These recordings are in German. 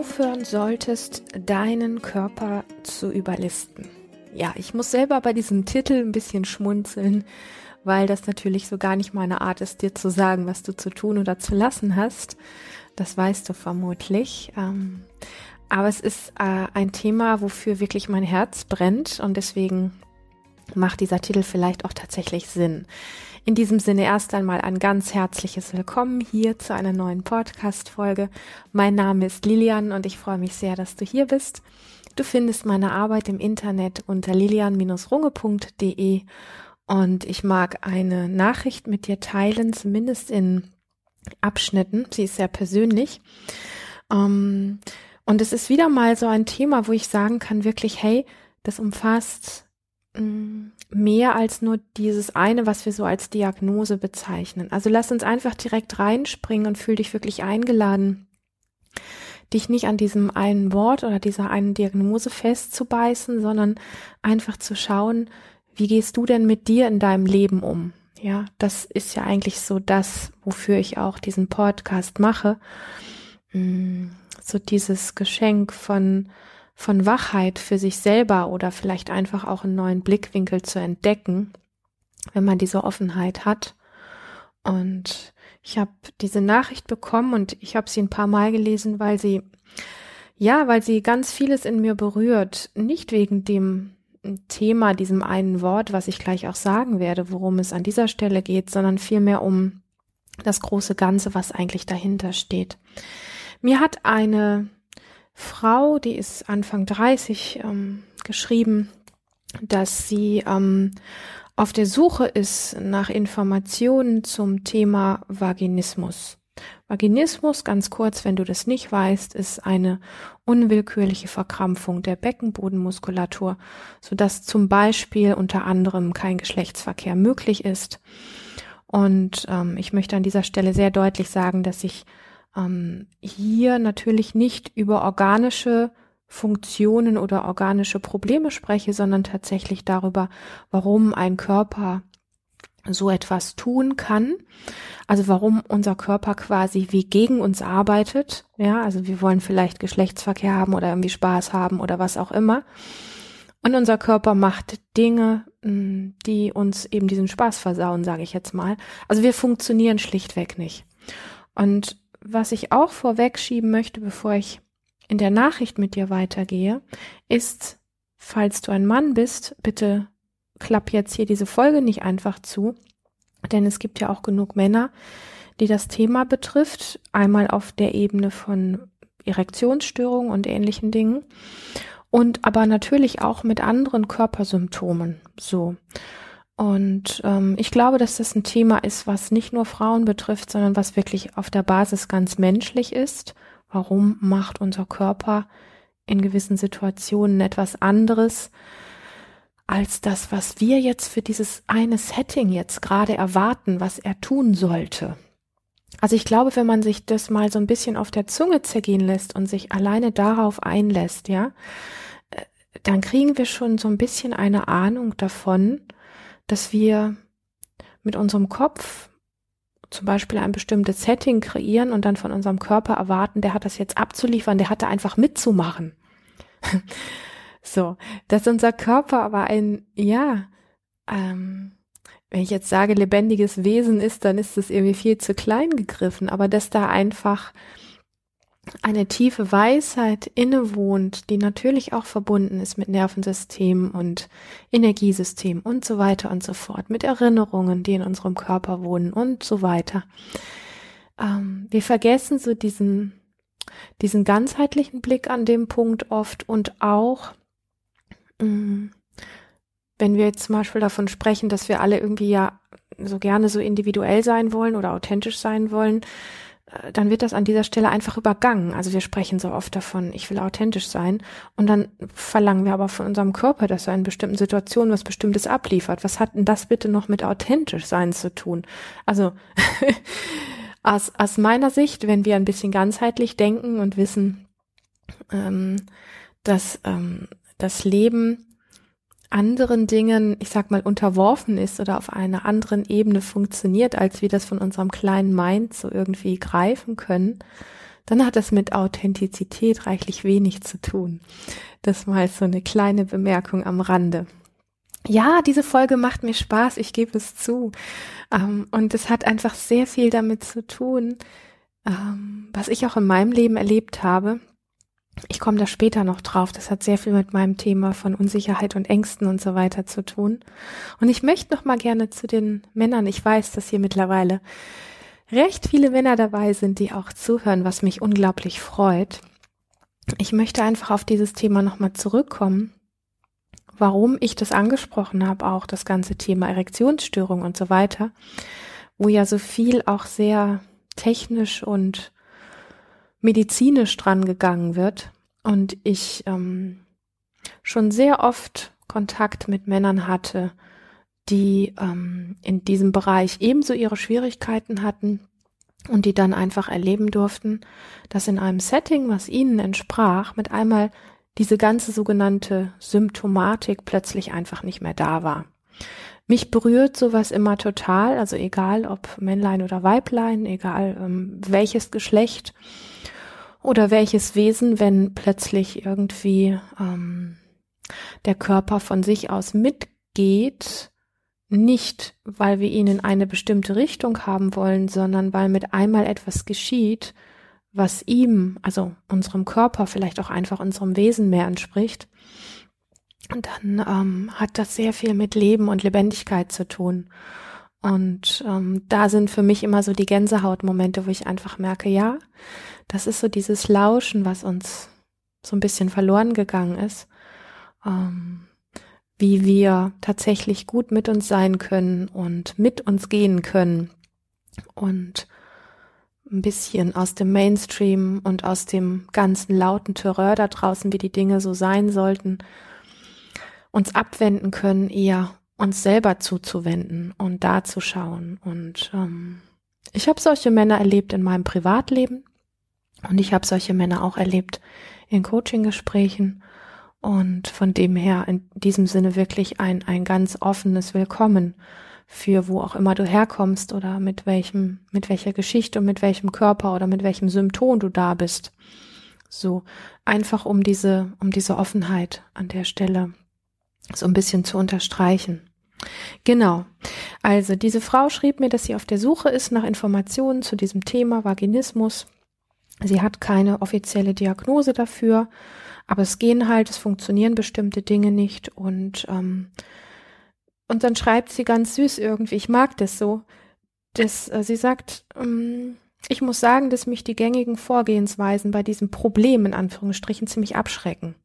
aufhören solltest, deinen Körper zu überlisten. Ja, ich muss selber bei diesem Titel ein bisschen schmunzeln, weil das natürlich so gar nicht meine Art ist, dir zu sagen, was du zu tun oder zu lassen hast. Das weißt du vermutlich. Ähm, aber es ist äh, ein Thema, wofür wirklich mein Herz brennt und deswegen macht dieser Titel vielleicht auch tatsächlich Sinn. In diesem Sinne erst einmal ein ganz herzliches Willkommen hier zu einer neuen Podcast-Folge. Mein Name ist Lilian und ich freue mich sehr, dass du hier bist. Du findest meine Arbeit im Internet unter lilian-runge.de und ich mag eine Nachricht mit dir teilen, zumindest in Abschnitten. Sie ist sehr persönlich. Ähm, und es ist wieder mal so ein Thema, wo ich sagen kann, wirklich, hey, das umfasst mehr als nur dieses eine, was wir so als Diagnose bezeichnen. Also lass uns einfach direkt reinspringen und fühl dich wirklich eingeladen, dich nicht an diesem einen Wort oder dieser einen Diagnose festzubeißen, sondern einfach zu schauen, wie gehst du denn mit dir in deinem Leben um? Ja, das ist ja eigentlich so das, wofür ich auch diesen Podcast mache. Mm, so dieses Geschenk von von Wachheit für sich selber oder vielleicht einfach auch einen neuen Blickwinkel zu entdecken, wenn man diese Offenheit hat. Und ich habe diese Nachricht bekommen und ich habe sie ein paar Mal gelesen, weil sie, ja, weil sie ganz vieles in mir berührt. Nicht wegen dem Thema, diesem einen Wort, was ich gleich auch sagen werde, worum es an dieser Stelle geht, sondern vielmehr um das große Ganze, was eigentlich dahinter steht. Mir hat eine Frau, die ist Anfang 30, ähm, geschrieben, dass sie ähm, auf der Suche ist nach Informationen zum Thema Vaginismus. Vaginismus, ganz kurz, wenn du das nicht weißt, ist eine unwillkürliche Verkrampfung der Beckenbodenmuskulatur, sodass zum Beispiel unter anderem kein Geschlechtsverkehr möglich ist. Und ähm, ich möchte an dieser Stelle sehr deutlich sagen, dass ich ähm, hier natürlich nicht über organische Funktionen oder organische Probleme spreche, sondern tatsächlich darüber, warum ein Körper so etwas tun kann. Also warum unser Körper quasi wie gegen uns arbeitet. Ja, also wir wollen vielleicht Geschlechtsverkehr haben oder irgendwie Spaß haben oder was auch immer. Und unser Körper macht Dinge, hm, die uns eben diesen Spaß versauen, sage ich jetzt mal. Also wir funktionieren schlichtweg nicht. Und was ich auch vorwegschieben möchte, bevor ich in der Nachricht mit dir weitergehe, ist, falls du ein Mann bist, bitte klapp jetzt hier diese Folge nicht einfach zu, denn es gibt ja auch genug Männer, die das Thema betrifft, einmal auf der Ebene von Erektionsstörungen und ähnlichen Dingen und aber natürlich auch mit anderen Körpersymptomen so. Und ähm, ich glaube, dass das ein Thema ist, was nicht nur Frauen betrifft, sondern was wirklich auf der Basis ganz menschlich ist. Warum macht unser Körper in gewissen Situationen etwas anderes als das, was wir jetzt für dieses eine Setting jetzt gerade erwarten, was er tun sollte? Also ich glaube, wenn man sich das mal so ein bisschen auf der Zunge zergehen lässt und sich alleine darauf einlässt, ja, äh, dann kriegen wir schon so ein bisschen eine Ahnung davon, dass wir mit unserem Kopf zum Beispiel ein bestimmtes Setting kreieren und dann von unserem Körper erwarten, der hat das jetzt abzuliefern, der hat da einfach mitzumachen. so, dass unser Körper aber ein, ja, ähm, wenn ich jetzt sage, lebendiges Wesen ist, dann ist es irgendwie viel zu klein gegriffen, aber dass da einfach eine tiefe Weisheit innewohnt, die natürlich auch verbunden ist mit Nervensystem und Energiesystem und so weiter und so fort, mit Erinnerungen, die in unserem Körper wohnen und so weiter. Ähm, wir vergessen so diesen, diesen ganzheitlichen Blick an dem Punkt oft und auch, mh, mm, wenn wir jetzt zum Beispiel davon sprechen, dass wir alle irgendwie ja so gerne so individuell sein wollen oder authentisch sein wollen, dann wird das an dieser Stelle einfach übergangen. Also wir sprechen so oft davon, ich will authentisch sein. Und dann verlangen wir aber von unserem Körper, dass er in bestimmten Situationen was Bestimmtes abliefert. Was hat denn das bitte noch mit authentisch sein zu tun? Also aus, aus meiner Sicht, wenn wir ein bisschen ganzheitlich denken und wissen, ähm, dass ähm, das Leben anderen Dingen, ich sag mal, unterworfen ist oder auf einer anderen Ebene funktioniert, als wir das von unserem kleinen Mind so irgendwie greifen können, dann hat das mit Authentizität reichlich wenig zu tun. Das mal so eine kleine Bemerkung am Rande. Ja, diese Folge macht mir Spaß, ich gebe es zu. Ähm, und es hat einfach sehr viel damit zu tun, ähm, was ich auch in meinem Leben erlebt habe. Ich komme da später noch drauf. Das hat sehr viel mit meinem Thema von Unsicherheit und Ängsten und so weiter zu tun. Und ich möchte noch mal gerne zu den Männern. Ich weiß, dass hier mittlerweile recht viele Männer dabei sind, die auch zuhören, was mich unglaublich freut. Ich möchte einfach auf dieses Thema noch mal zurückkommen warum ich das angesprochen habe, auch das ganze Thema Erektionsstörung und so weiter, wo ja so viel auch sehr technisch und medizinisch dran gegangen wird und ich ähm, schon sehr oft Kontakt mit Männern hatte, die ähm, in diesem Bereich ebenso ihre Schwierigkeiten hatten und die dann einfach erleben durften, dass in einem Setting, was ihnen entsprach, mit einmal diese ganze sogenannte Symptomatik plötzlich einfach nicht mehr da war. Mich berührt sowas immer total, also egal ob Männlein oder Weiblein, egal ähm, welches Geschlecht oder welches Wesen, wenn plötzlich irgendwie ähm, der Körper von sich aus mitgeht, nicht weil wir ihn in eine bestimmte Richtung haben wollen, sondern weil mit einmal etwas geschieht, was ihm, also unserem Körper, vielleicht auch einfach unserem Wesen mehr entspricht, dann ähm, hat das sehr viel mit Leben und Lebendigkeit zu tun. Und ähm, da sind für mich immer so die Gänsehautmomente, wo ich einfach merke, ja, das ist so dieses Lauschen, was uns so ein bisschen verloren gegangen ist, ähm, wie wir tatsächlich gut mit uns sein können und mit uns gehen können und ein bisschen aus dem Mainstream und aus dem ganzen lauten Terror da draußen, wie die Dinge so sein sollten, uns abwenden können, eher uns selber zuzuwenden und da zu schauen. Und ähm, ich habe solche Männer erlebt in meinem Privatleben und ich habe solche Männer auch erlebt in Coaching-Gesprächen. Und von dem her in diesem Sinne wirklich ein, ein ganz offenes Willkommen für wo auch immer du herkommst oder mit welchem, mit welcher Geschichte und mit welchem Körper oder mit welchem Symptom du da bist. So einfach um diese, um diese Offenheit an der Stelle so ein bisschen zu unterstreichen. Genau. Also diese Frau schrieb mir, dass sie auf der Suche ist nach Informationen zu diesem Thema Vaginismus. Sie hat keine offizielle Diagnose dafür, aber es gehen halt, es funktionieren bestimmte Dinge nicht und ähm, und dann schreibt sie ganz süß irgendwie, ich mag das so. Das, äh, sie sagt, ähm, ich muss sagen, dass mich die gängigen Vorgehensweisen bei diesem Problem in Anführungsstrichen ziemlich abschrecken.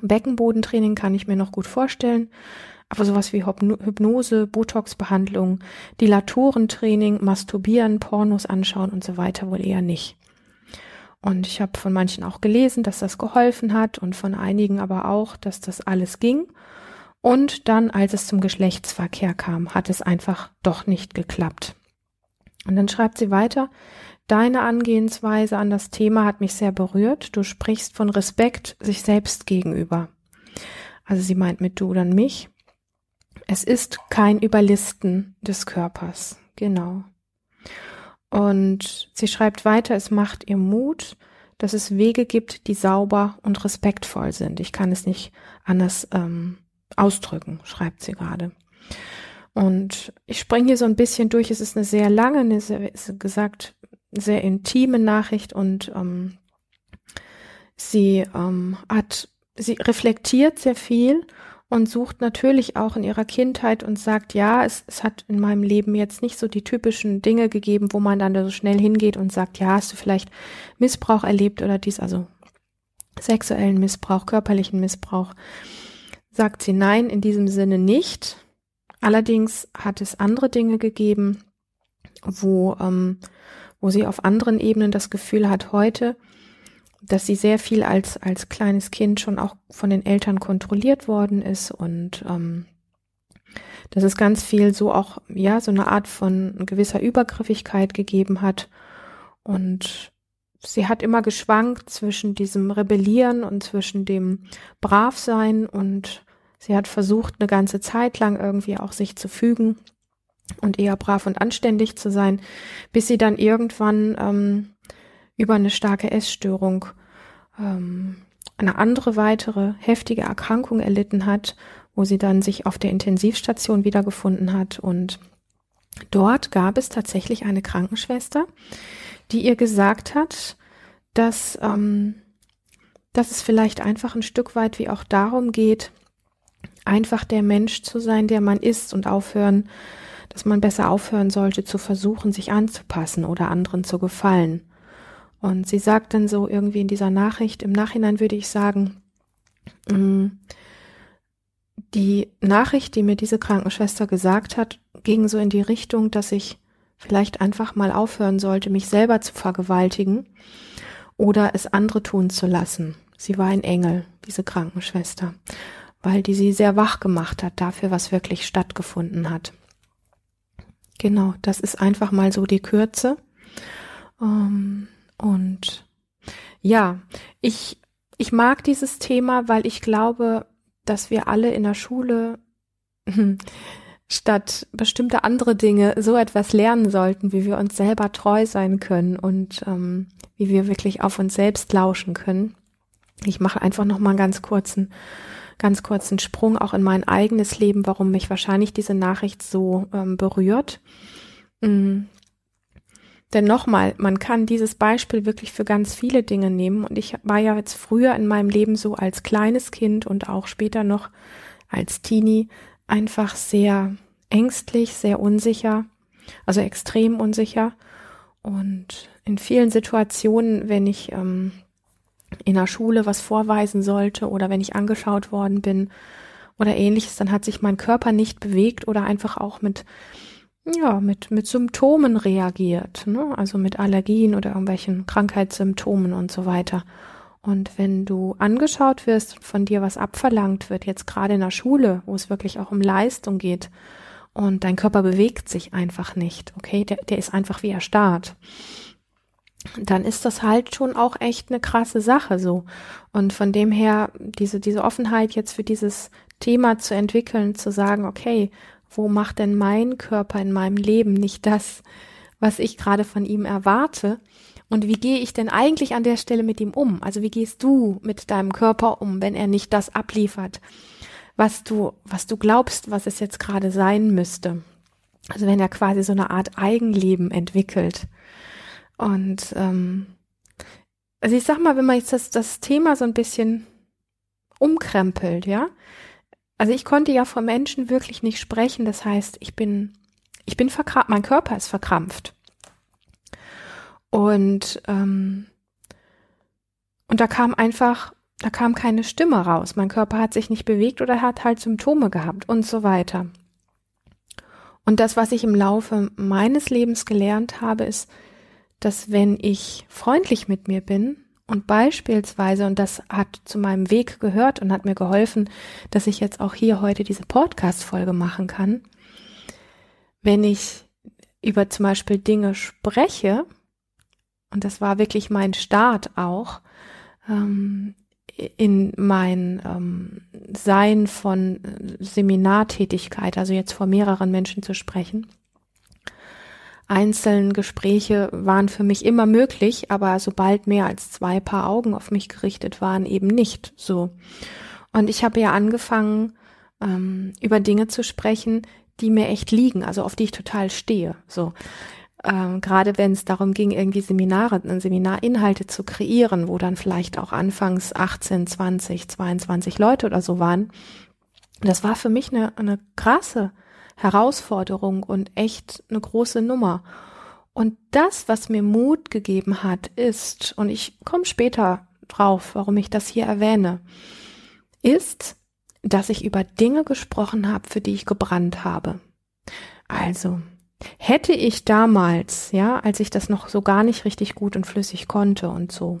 Beckenbodentraining kann ich mir noch gut vorstellen, aber sowas wie Hypnose, Botox-Behandlung, Dilatorentraining, Masturbieren, Pornos anschauen und so weiter wohl eher nicht. Und ich habe von manchen auch gelesen, dass das geholfen hat und von einigen aber auch, dass das alles ging. Und dann, als es zum Geschlechtsverkehr kam, hat es einfach doch nicht geklappt. Und dann schreibt sie weiter, Deine Angehensweise an das Thema hat mich sehr berührt. Du sprichst von Respekt sich selbst gegenüber. Also sie meint mit du dann mich. Es ist kein Überlisten des Körpers. Genau. Und sie schreibt weiter, es macht ihr Mut, dass es Wege gibt, die sauber und respektvoll sind. Ich kann es nicht anders ähm, ausdrücken, schreibt sie gerade. Und ich springe hier so ein bisschen durch. Es ist eine sehr lange, eine sehr, gesagt, sehr intime Nachricht und ähm, sie ähm, hat, sie reflektiert sehr viel und sucht natürlich auch in ihrer Kindheit und sagt, ja, es, es hat in meinem Leben jetzt nicht so die typischen Dinge gegeben, wo man dann so schnell hingeht und sagt, ja, hast du vielleicht Missbrauch erlebt oder dies, also sexuellen Missbrauch, körperlichen Missbrauch sagt sie nein, in diesem Sinne nicht. Allerdings hat es andere Dinge gegeben, wo, ähm, wo sie auf anderen Ebenen das Gefühl hat heute, dass sie sehr viel als, als kleines Kind schon auch von den Eltern kontrolliert worden ist und ähm, dass es ganz viel so auch, ja, so eine Art von gewisser Übergriffigkeit gegeben hat. Und sie hat immer geschwankt zwischen diesem Rebellieren und zwischen dem Bravsein und sie hat versucht, eine ganze Zeit lang irgendwie auch sich zu fügen und eher brav und anständig zu sein, bis sie dann irgendwann ähm, über eine starke Essstörung ähm, eine andere weitere heftige Erkrankung erlitten hat, wo sie dann sich auf der Intensivstation wiedergefunden hat. Und dort gab es tatsächlich eine Krankenschwester, die ihr gesagt hat, dass, ähm, dass es vielleicht einfach ein Stück weit wie auch darum geht, einfach der Mensch zu sein, der man ist und aufhören, dass man besser aufhören sollte zu versuchen, sich anzupassen oder anderen zu gefallen. Und sie sagt dann so irgendwie in dieser Nachricht, im Nachhinein würde ich sagen, mm, die Nachricht, die mir diese Krankenschwester gesagt hat, ging so in die Richtung, dass ich vielleicht einfach mal aufhören sollte, mich selber zu vergewaltigen oder es andere tun zu lassen. Sie war ein Engel, diese Krankenschwester, weil die sie sehr wach gemacht hat dafür, was wirklich stattgefunden hat. Genau, das ist einfach mal so die Kürze. Ähm, und ja, ich, ich mag dieses Thema, weil ich glaube, dass wir alle in der Schule statt bestimmte andere Dinge so etwas lernen sollten, wie wir uns selber treu sein können und ähm, wie wir wirklich auf uns selbst lauschen können. Ich mache einfach noch mal einen ganz kurzen, ganz kurzen Sprung auch in mein eigenes Leben, warum mich wahrscheinlich diese Nachricht so ähm, berührt. Mhm. Denn nochmal, man kann dieses Beispiel wirklich für ganz viele Dinge nehmen. Und ich war ja jetzt früher in meinem Leben so als kleines Kind und auch später noch als Teenie einfach sehr ängstlich, sehr unsicher, also extrem unsicher. Und in vielen Situationen, wenn ich ähm, in der Schule was vorweisen sollte oder wenn ich angeschaut worden bin oder ähnliches, dann hat sich mein Körper nicht bewegt oder einfach auch mit ja, mit, mit Symptomen reagiert, ne? also mit Allergien oder irgendwelchen Krankheitssymptomen und so weiter. Und wenn du angeschaut wirst von dir was abverlangt wird, jetzt gerade in der Schule, wo es wirklich auch um Leistung geht, und dein Körper bewegt sich einfach nicht, okay, der, der ist einfach wie erstarrt, dann ist das halt schon auch echt eine krasse Sache so. Und von dem her, diese, diese Offenheit jetzt für dieses Thema zu entwickeln, zu sagen, okay, wo macht denn mein Körper in meinem Leben nicht das, was ich gerade von ihm erwarte? Und wie gehe ich denn eigentlich an der Stelle mit ihm um? Also wie gehst du mit deinem Körper um, wenn er nicht das abliefert, was du, was du glaubst, was es jetzt gerade sein müsste? Also wenn er quasi so eine Art Eigenleben entwickelt. Und ähm, also ich sag mal, wenn man jetzt das, das Thema so ein bisschen umkrempelt, ja, also ich konnte ja vor Menschen wirklich nicht sprechen. Das heißt, ich bin, ich bin verkrampft, mein Körper ist verkrampft. Und, ähm, und da kam einfach, da kam keine Stimme raus. Mein Körper hat sich nicht bewegt oder hat halt Symptome gehabt und so weiter. Und das, was ich im Laufe meines Lebens gelernt habe, ist, dass wenn ich freundlich mit mir bin, und beispielsweise, und das hat zu meinem Weg gehört und hat mir geholfen, dass ich jetzt auch hier heute diese Podcast-Folge machen kann, wenn ich über zum Beispiel Dinge spreche, und das war wirklich mein Start auch, ähm, in mein ähm, Sein von Seminartätigkeit, also jetzt vor mehreren Menschen zu sprechen, einzelnen Gespräche waren für mich immer möglich, aber sobald mehr als zwei Paar Augen auf mich gerichtet waren, eben nicht so. Und ich habe ja angefangen, ähm, über Dinge zu sprechen, die mir echt liegen, also auf die ich total stehe. So. Ähm, gerade wenn es darum ging, irgendwie Seminare, Seminarinhalte zu kreieren, wo dann vielleicht auch anfangs 18, 20, 22 Leute oder so waren. Das war für mich eine, eine krasse Herausforderung und echt eine große Nummer. Und das, was mir Mut gegeben hat, ist, und ich komme später drauf, warum ich das hier erwähne, ist, dass ich über Dinge gesprochen habe, für die ich gebrannt habe. Also, hätte ich damals, ja, als ich das noch so gar nicht richtig gut und flüssig konnte und so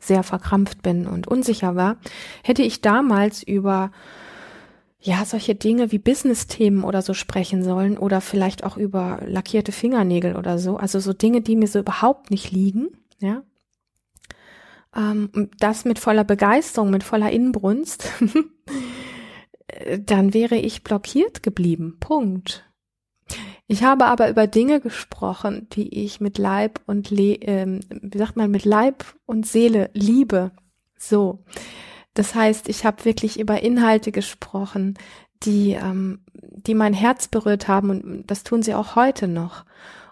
sehr verkrampft bin und unsicher war, hätte ich damals über ja, solche Dinge wie Business-Themen oder so sprechen sollen oder vielleicht auch über lackierte Fingernägel oder so. Also so Dinge, die mir so überhaupt nicht liegen, ja. Ähm, das mit voller Begeisterung, mit voller Inbrunst, dann wäre ich blockiert geblieben. Punkt. Ich habe aber über Dinge gesprochen, die ich mit Leib und Le ähm, wie sagt man mit Leib und Seele liebe. So, das heißt, ich habe wirklich über Inhalte gesprochen, die ähm, die mein Herz berührt haben und das tun sie auch heute noch.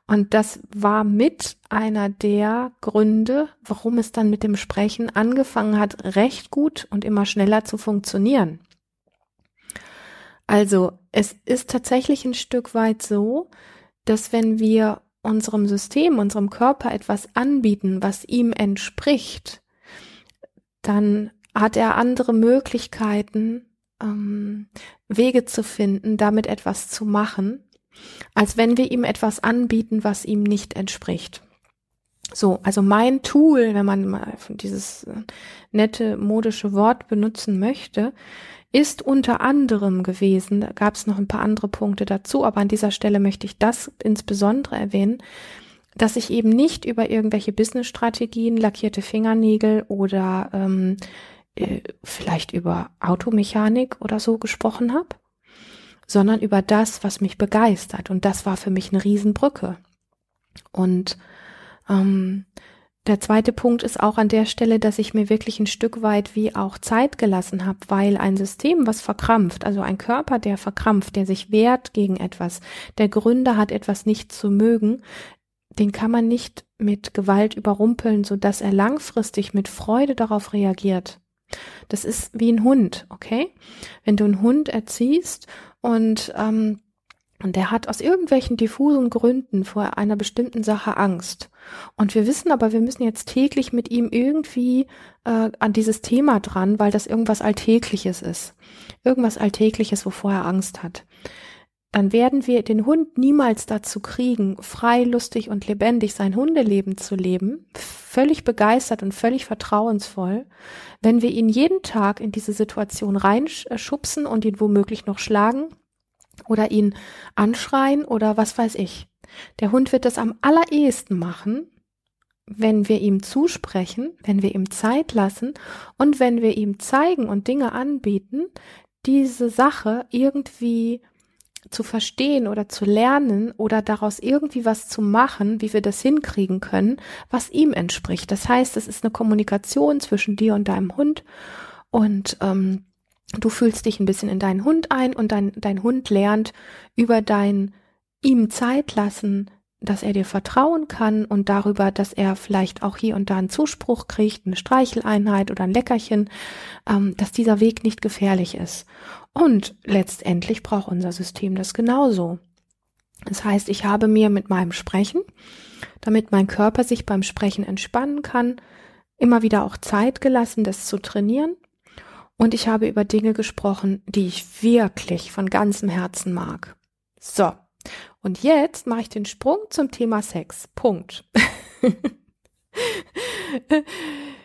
Und das war mit einer der Gründe, warum es dann mit dem Sprechen angefangen hat, recht gut und immer schneller zu funktionieren. Also es ist tatsächlich ein Stück weit so, dass wenn wir unserem System, unserem Körper etwas anbieten, was ihm entspricht, dann hat er andere Möglichkeiten, ähm, Wege zu finden, damit etwas zu machen, als wenn wir ihm etwas anbieten, was ihm nicht entspricht. So, also mein Tool, wenn man mal dieses äh, nette modische Wort benutzen möchte, ist unter anderem gewesen, da gab es noch ein paar andere Punkte dazu, aber an dieser Stelle möchte ich das insbesondere erwähnen, dass ich eben nicht über irgendwelche Business-Strategien, lackierte Fingernägel oder ähm, äh, vielleicht über Automechanik oder so gesprochen habe, sondern über das, was mich begeistert. Und das war für mich eine Riesenbrücke. Und ähm, der zweite Punkt ist auch an der Stelle, dass ich mir wirklich ein Stück weit wie auch Zeit gelassen habe, weil ein System, was verkrampft, also ein Körper, der verkrampft, der sich wehrt gegen etwas, der Gründe hat, etwas nicht zu mögen, den kann man nicht mit Gewalt überrumpeln, so dass er langfristig mit Freude darauf reagiert. Das ist wie ein Hund, okay? Wenn du einen Hund erziehst und ähm, und der hat aus irgendwelchen diffusen Gründen vor einer bestimmten Sache Angst. Und wir wissen aber, wir müssen jetzt täglich mit ihm irgendwie äh, an dieses Thema dran, weil das irgendwas Alltägliches ist. Irgendwas Alltägliches, wovor er Angst hat. Dann werden wir den Hund niemals dazu kriegen, frei, lustig und lebendig sein Hundeleben zu leben, völlig begeistert und völlig vertrauensvoll, wenn wir ihn jeden Tag in diese Situation reinschubsen und ihn womöglich noch schlagen oder ihn anschreien oder was weiß ich. Der Hund wird das am allerersten machen, wenn wir ihm zusprechen, wenn wir ihm Zeit lassen und wenn wir ihm zeigen und Dinge anbieten, diese Sache irgendwie zu verstehen oder zu lernen oder daraus irgendwie was zu machen, wie wir das hinkriegen können, was ihm entspricht. Das heißt, es ist eine Kommunikation zwischen dir und deinem Hund und ähm, du fühlst dich ein bisschen in deinen Hund ein und dein, dein Hund lernt über dein ihm Zeit lassen, dass er dir vertrauen kann und darüber, dass er vielleicht auch hier und da einen Zuspruch kriegt, eine Streicheleinheit oder ein Leckerchen, ähm, dass dieser Weg nicht gefährlich ist. Und letztendlich braucht unser System das genauso. Das heißt, ich habe mir mit meinem Sprechen, damit mein Körper sich beim Sprechen entspannen kann, immer wieder auch Zeit gelassen, das zu trainieren und ich habe über Dinge gesprochen, die ich wirklich von ganzem Herzen mag. So. Und jetzt mache ich den Sprung zum Thema Sex. Punkt.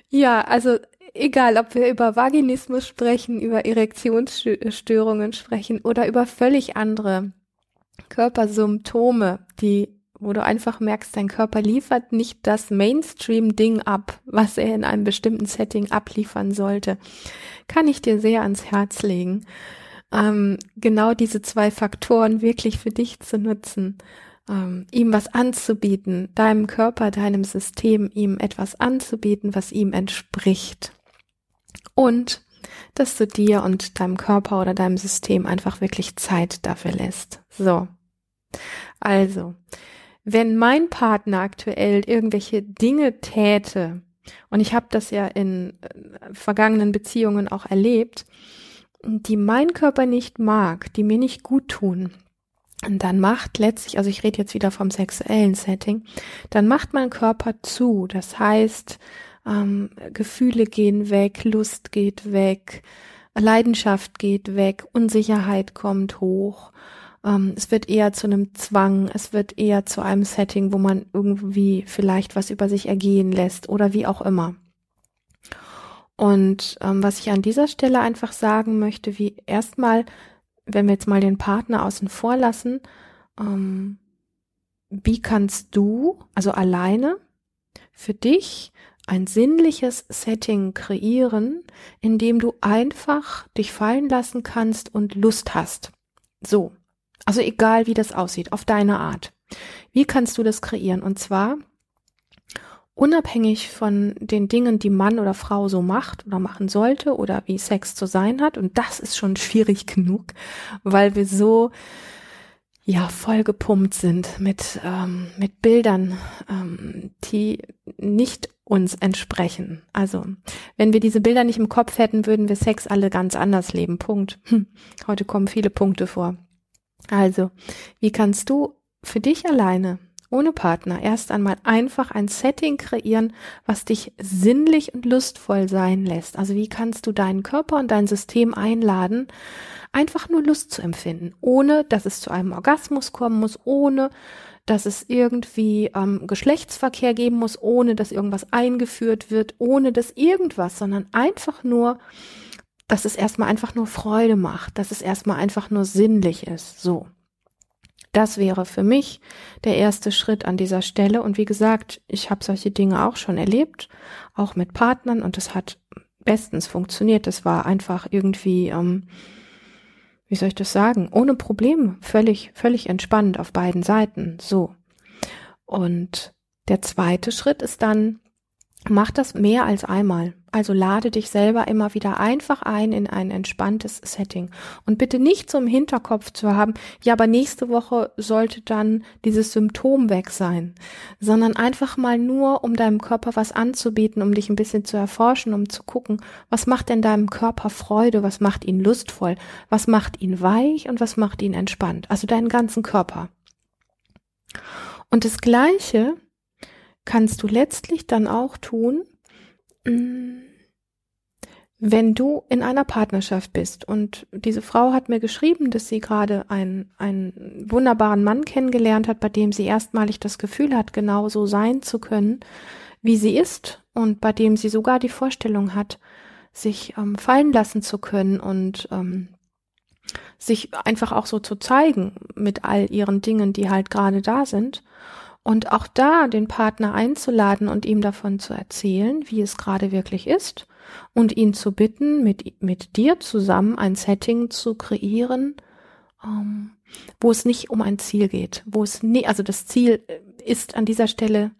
ja, also egal, ob wir über Vaginismus sprechen, über Erektionsstörungen sprechen oder über völlig andere Körpersymptome, die wo du einfach merkst, dein Körper liefert nicht das Mainstream-Ding ab, was er in einem bestimmten Setting abliefern sollte, kann ich dir sehr ans Herz legen, ähm, genau diese zwei Faktoren wirklich für dich zu nutzen, ähm, ihm was anzubieten, deinem Körper, deinem System, ihm etwas anzubieten, was ihm entspricht. Und dass du dir und deinem Körper oder deinem System einfach wirklich Zeit dafür lässt. So. Also, wenn mein Partner aktuell irgendwelche Dinge täte, und ich habe das ja in äh, vergangenen Beziehungen auch erlebt, die mein Körper nicht mag, die mir nicht gut tun, dann macht letztlich, also ich rede jetzt wieder vom sexuellen Setting, dann macht mein Körper zu. Das heißt, ähm, Gefühle gehen weg, Lust geht weg, Leidenschaft geht weg, Unsicherheit kommt hoch ähm, es wird eher zu einem Zwang, es wird eher zu einem Setting, wo man irgendwie vielleicht was über sich ergehen lässt oder wie auch immer. Und ähm, was ich an dieser Stelle einfach sagen möchte, wie erstmal, wenn wir jetzt mal den Partner außen vor lassen, ähm, wie kannst du, also alleine, für dich ein sinnliches Setting kreieren, in dem du einfach dich fallen lassen kannst und Lust hast. So, Also egal, wie das aussieht, auf deine Art. Wie kannst du das kreieren? Und zwar unabhängig von den Dingen, die Mann oder Frau so macht oder machen sollte oder wie Sex zu sein hat. Und das ist schon schwierig genug, weil wir so ja voll gepumpt sind mit ähm, mit Bildern, ähm, die nicht uns entsprechen. Also wenn wir diese Bilder nicht im Kopf hätten, würden wir Sex alle ganz anders leben. Punkt. Hm. Heute kommen viele Punkte vor. Also wie kannst du für dich alleine ohne Partner erst einmal einfach ein Setting kreieren, was dich sinnlich und lustvoll sein lässt. Also wie kannst du deinen Körper und dein System einladen, einfach nur Lust zu empfinden, ohne dass es zu einem Orgasmus kommen muss, ohne dass es irgendwie ähm, Geschlechtsverkehr geben muss, ohne dass irgendwas eingeführt wird, ohne dass irgendwas, sondern einfach nur, dass es erstmal einfach nur Freude macht, dass es erstmal einfach nur sinnlich ist. So. Das wäre für mich der erste Schritt an dieser Stelle. Und wie gesagt, ich habe solche Dinge auch schon erlebt, auch mit Partnern, und es hat bestens funktioniert. Es war einfach irgendwie, ähm, wie soll ich das sagen, ohne Probleme, völlig, völlig entspannt auf beiden Seiten. So. Und der zweite Schritt ist dann, Mach das mehr als einmal. Also lade dich selber immer wieder einfach ein in ein entspanntes Setting. Und bitte nicht im Hinterkopf zu haben, ja, aber nächste Woche sollte dann dieses Symptom weg sein, sondern einfach mal nur, um deinem Körper was anzubieten, um dich ein bisschen zu erforschen, um zu gucken, was macht denn deinem Körper Freude, was macht ihn lustvoll, was macht ihn weich und was macht ihn entspannt. Also deinen ganzen Körper. Und das Gleiche kannst du letztlich dann auch tun, mm, wenn du in einer Partnerschaft bist und diese Frau hat mir geschrieben, dass sie gerade einen, einen wunderbaren Mann kennengelernt hat, bei dem sie erstmalig das Gefühl hat, genau so sein zu können, wie sie ist und bei dem sie sogar die Vorstellung hat, sich ähm, fallen lassen zu können und ähm, sich einfach auch so zu zeigen mit all ihren Dingen, die halt gerade da sind. Und auch da den Partner einzuladen und ihm davon zu erzählen, wie es gerade wirklich ist und ihn zu bitten, mit, mit dir zusammen ein Setting zu kreieren, ähm, wo es nicht um ein Ziel geht, wo es nie, also das Ziel ist an dieser Stelle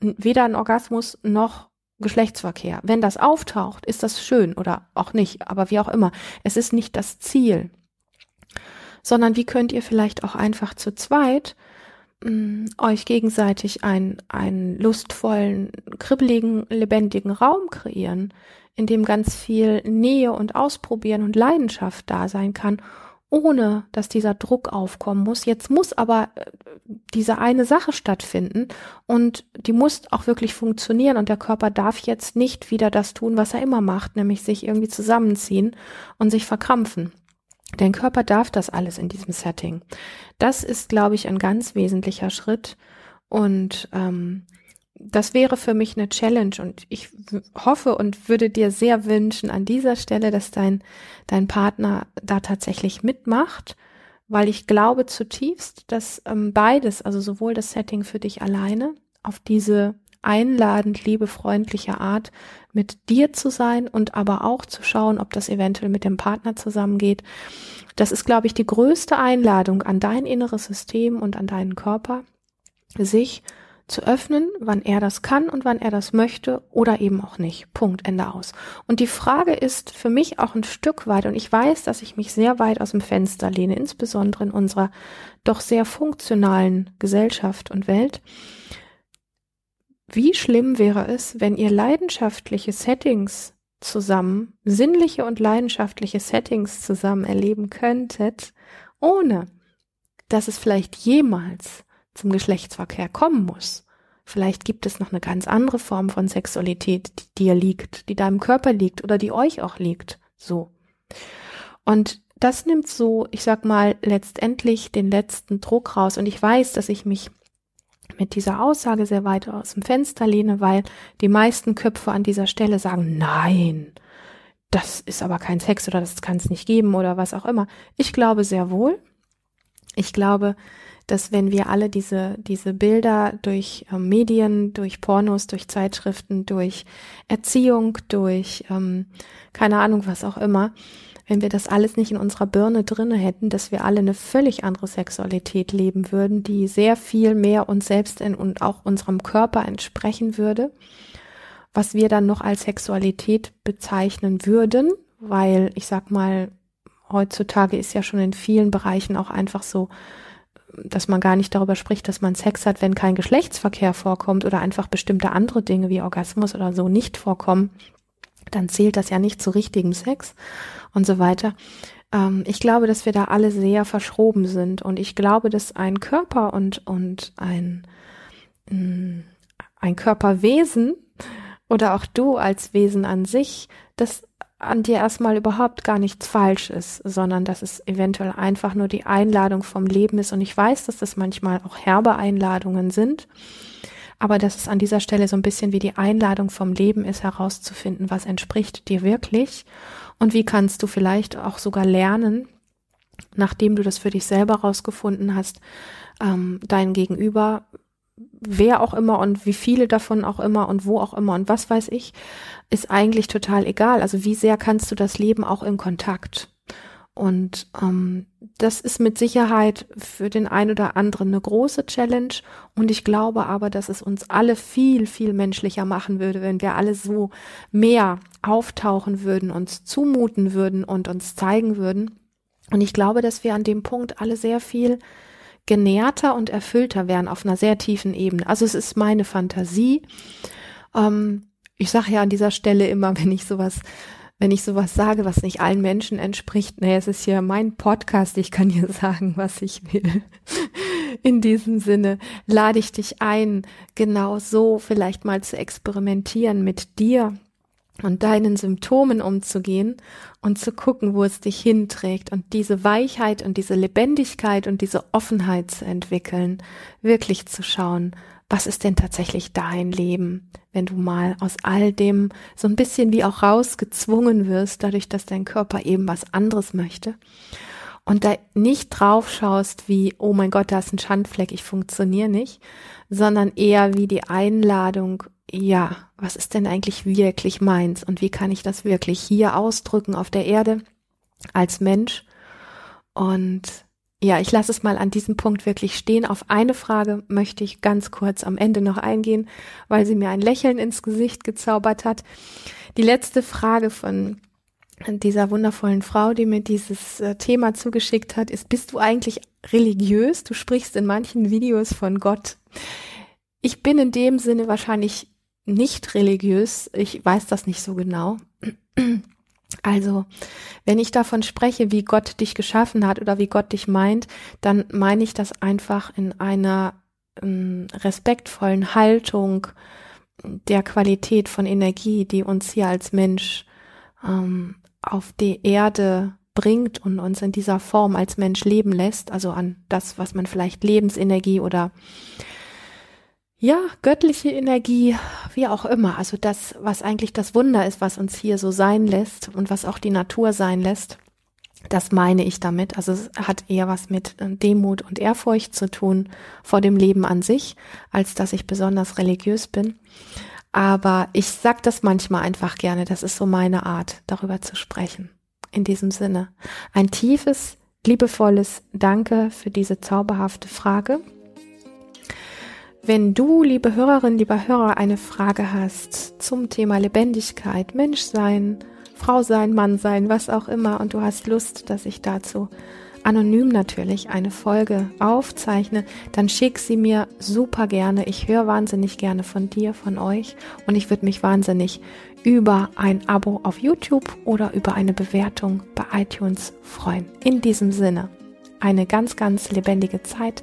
weder ein Orgasmus noch Geschlechtsverkehr. Wenn das auftaucht, ist das schön oder auch nicht, aber wie auch immer. Es ist nicht das Ziel, sondern wie könnt ihr vielleicht auch einfach zu zweit euch gegenseitig einen, einen lustvollen, kribbeligen, lebendigen Raum kreieren, in dem ganz viel Nähe und Ausprobieren und Leidenschaft da sein kann, ohne dass dieser Druck aufkommen muss. Jetzt muss aber äh, diese eine Sache stattfinden und die muss auch wirklich funktionieren und der Körper darf jetzt nicht wieder das tun, was er immer macht, nämlich sich irgendwie zusammenziehen und sich verkrampfen. Dein Körper darf das alles in diesem Setting. Das ist, glaube ich, ein ganz wesentlicher Schritt. Und ähm, das wäre für mich eine Challenge. Und ich hoffe und würde dir sehr wünschen an dieser Stelle, dass dein, dein Partner da tatsächlich mitmacht, weil ich glaube zutiefst, dass ähm, beides, also sowohl das Setting für dich alleine auf diese einladend, liebefreundliche Art mit dir zu sein und aber auch zu schauen, ob das eventuell mit dem Partner zusammengeht. Das ist, glaube ich, die größte Einladung an dein inneres System und an deinen Körper, sich zu öffnen, wann er das kann und wann er das möchte oder eben auch nicht. Punkt, Ende aus. Und die Frage ist für mich auch ein Stück weit, und ich weiß, dass ich mich sehr weit aus dem Fenster lehne, insbesondere in unserer doch sehr funktionalen Gesellschaft und Welt, wie schlimm wäre es, wenn ihr leidenschaftliche Settings zusammen, sinnliche und leidenschaftliche Settings zusammen erleben könntet, ohne dass es vielleicht jemals zum Geschlechtsverkehr kommen muss. Vielleicht gibt es noch eine ganz andere Form von Sexualität, die dir liegt, die deinem Körper liegt oder die euch auch liegt. So. Und das nimmt so, ich sag mal, letztendlich den letzten Druck raus. Und ich weiß, dass ich mich mit dieser Aussage sehr weit aus dem Fenster lehne, weil die meisten Köpfe an dieser Stelle sagen, nein, das ist aber kein Sex oder das kann es nicht geben oder was auch immer. Ich glaube sehr wohl. Ich glaube, dass wenn wir alle diese, diese Bilder durch äh, Medien, durch Pornos, durch Zeitschriften, durch Erziehung, durch ähm, keine Ahnung was auch immer, wenn wir das alles nicht in unserer Birne drinne hätten, dass wir alle eine völlig andere Sexualität leben würden, die sehr viel mehr uns selbst in, und auch unserem Körper entsprechen würde, was wir dann noch als Sexualität bezeichnen würden, weil ich sag mal, heutzutage ist ja schon in vielen Bereichen auch einfach so, dass man gar nicht darüber spricht, dass man Sex hat, wenn kein Geschlechtsverkehr vorkommt oder einfach bestimmte andere Dinge wie Orgasmus oder so nicht vorkommen, dann zählt das ja nicht zu richtigem Sex und so weiter. Ähm, ich glaube, dass wir da alle sehr verschroben sind und ich glaube, dass ein Körper und, und ein, mm, ein Körperwesen oder auch du als Wesen an sich, dass an dir erstmal überhaupt gar nichts falsch ist, sondern dass es eventuell einfach nur die Einladung vom Leben ist. Und ich weiß, dass das manchmal auch herbe Einladungen sind, aber dass es an dieser Stelle so ein bisschen wie die Einladung vom Leben ist, herauszufinden, was entspricht dir wirklich und wie kannst du vielleicht auch sogar lernen, nachdem du das für dich selber rausgefunden hast, ähm, dein Gegenüber wer auch immer und wie viele davon auch immer und wo auch immer und was weiß ich, ist eigentlich total egal. Also wie sehr kannst du das Leben auch in Kontakt? Und ähm, das ist mit Sicherheit für den einen oder anderen eine große Challenge. Und ich glaube aber, dass es uns alle viel, viel menschlicher machen würde, wenn wir alle so mehr auftauchen würden, uns zumuten würden und uns zeigen würden. Und ich glaube, dass wir an dem Punkt alle sehr viel genährter und erfüllter werden auf einer sehr tiefen Ebene. Also es ist meine Fantasie. Ähm, ich sage ja an dieser Stelle immer, wenn ich sowas, wenn ich sowas sage, was nicht allen Menschen entspricht, naja, es ist hier mein Podcast, ich kann hier sagen, was ich will. In diesem Sinne lade ich dich ein, genau so vielleicht mal zu experimentieren mit dir und deinen Symptomen umzugehen und zu gucken, wo es dich hinträgt und diese Weichheit und diese Lebendigkeit und diese Offenheit zu entwickeln, wirklich zu schauen, was ist denn tatsächlich dein Leben, wenn du mal aus all dem so ein bisschen wie auch rausgezwungen wirst, dadurch, dass dein Körper eben was anderes möchte und da nicht drauf schaust wie, oh mein Gott, da ist ein Schandfleck, ich funktioniere nicht, sondern eher wie die Einladung, ja, was ist denn eigentlich wirklich meins und wie kann ich das wirklich hier ausdrücken auf der Erde als Mensch? Und ja, ich lasse es mal an diesem Punkt wirklich stehen. Auf eine Frage möchte ich ganz kurz am Ende noch eingehen, weil sie mir ein Lächeln ins Gesicht gezaubert hat. Die letzte Frage von dieser wundervollen Frau, die mir dieses äh, Thema zugeschickt hat, ist, bist du eigentlich religiös? Du sprichst in manchen Videos von Gott. Ich bin in dem Sinne wahrscheinlich nicht religiös. Ich weiß das nicht so genau. Also, wenn ich davon spreche, wie Gott dich geschaffen hat oder wie Gott dich meint, dann meine ich das einfach in einer ähm, respektvollen Haltung der Qualität von Energie, die uns hier als Mensch ähm, auf die Erde bringt und uns in dieser Form als Mensch leben lässt, also an das, was man vielleicht Lebensenergie oder ja, göttliche Energie, wie auch immer. Also das, was eigentlich das Wunder ist, was uns hier so sein lässt und was auch die Natur sein lässt. Das meine ich damit. Also es hat eher was mit äh, Demut und Ehrfurcht zu tun vor dem Leben an sich, als dass ich besonders religiös bin. Aber ich sag das manchmal einfach gerne. Das ist so meine Art, darüber zu sprechen. In diesem Sinne. Ein tiefes, liebevolles Danke für diese zauberhafte Frage. Wenn du, liebe Hörerin, lieber Hörer, eine Frage hast zum Thema Lebendigkeit, Menschsein, Frau sein, Mann sein, was auch immer, und du hast Lust, dass ich dazu anonym natürlich eine Folge aufzeichne, dann schick sie mir super gerne. Ich höre wahnsinnig gerne von dir, von euch und ich würde mich wahnsinnig über ein Abo auf YouTube oder über eine Bewertung bei iTunes freuen. In diesem Sinne, eine ganz, ganz lebendige Zeit.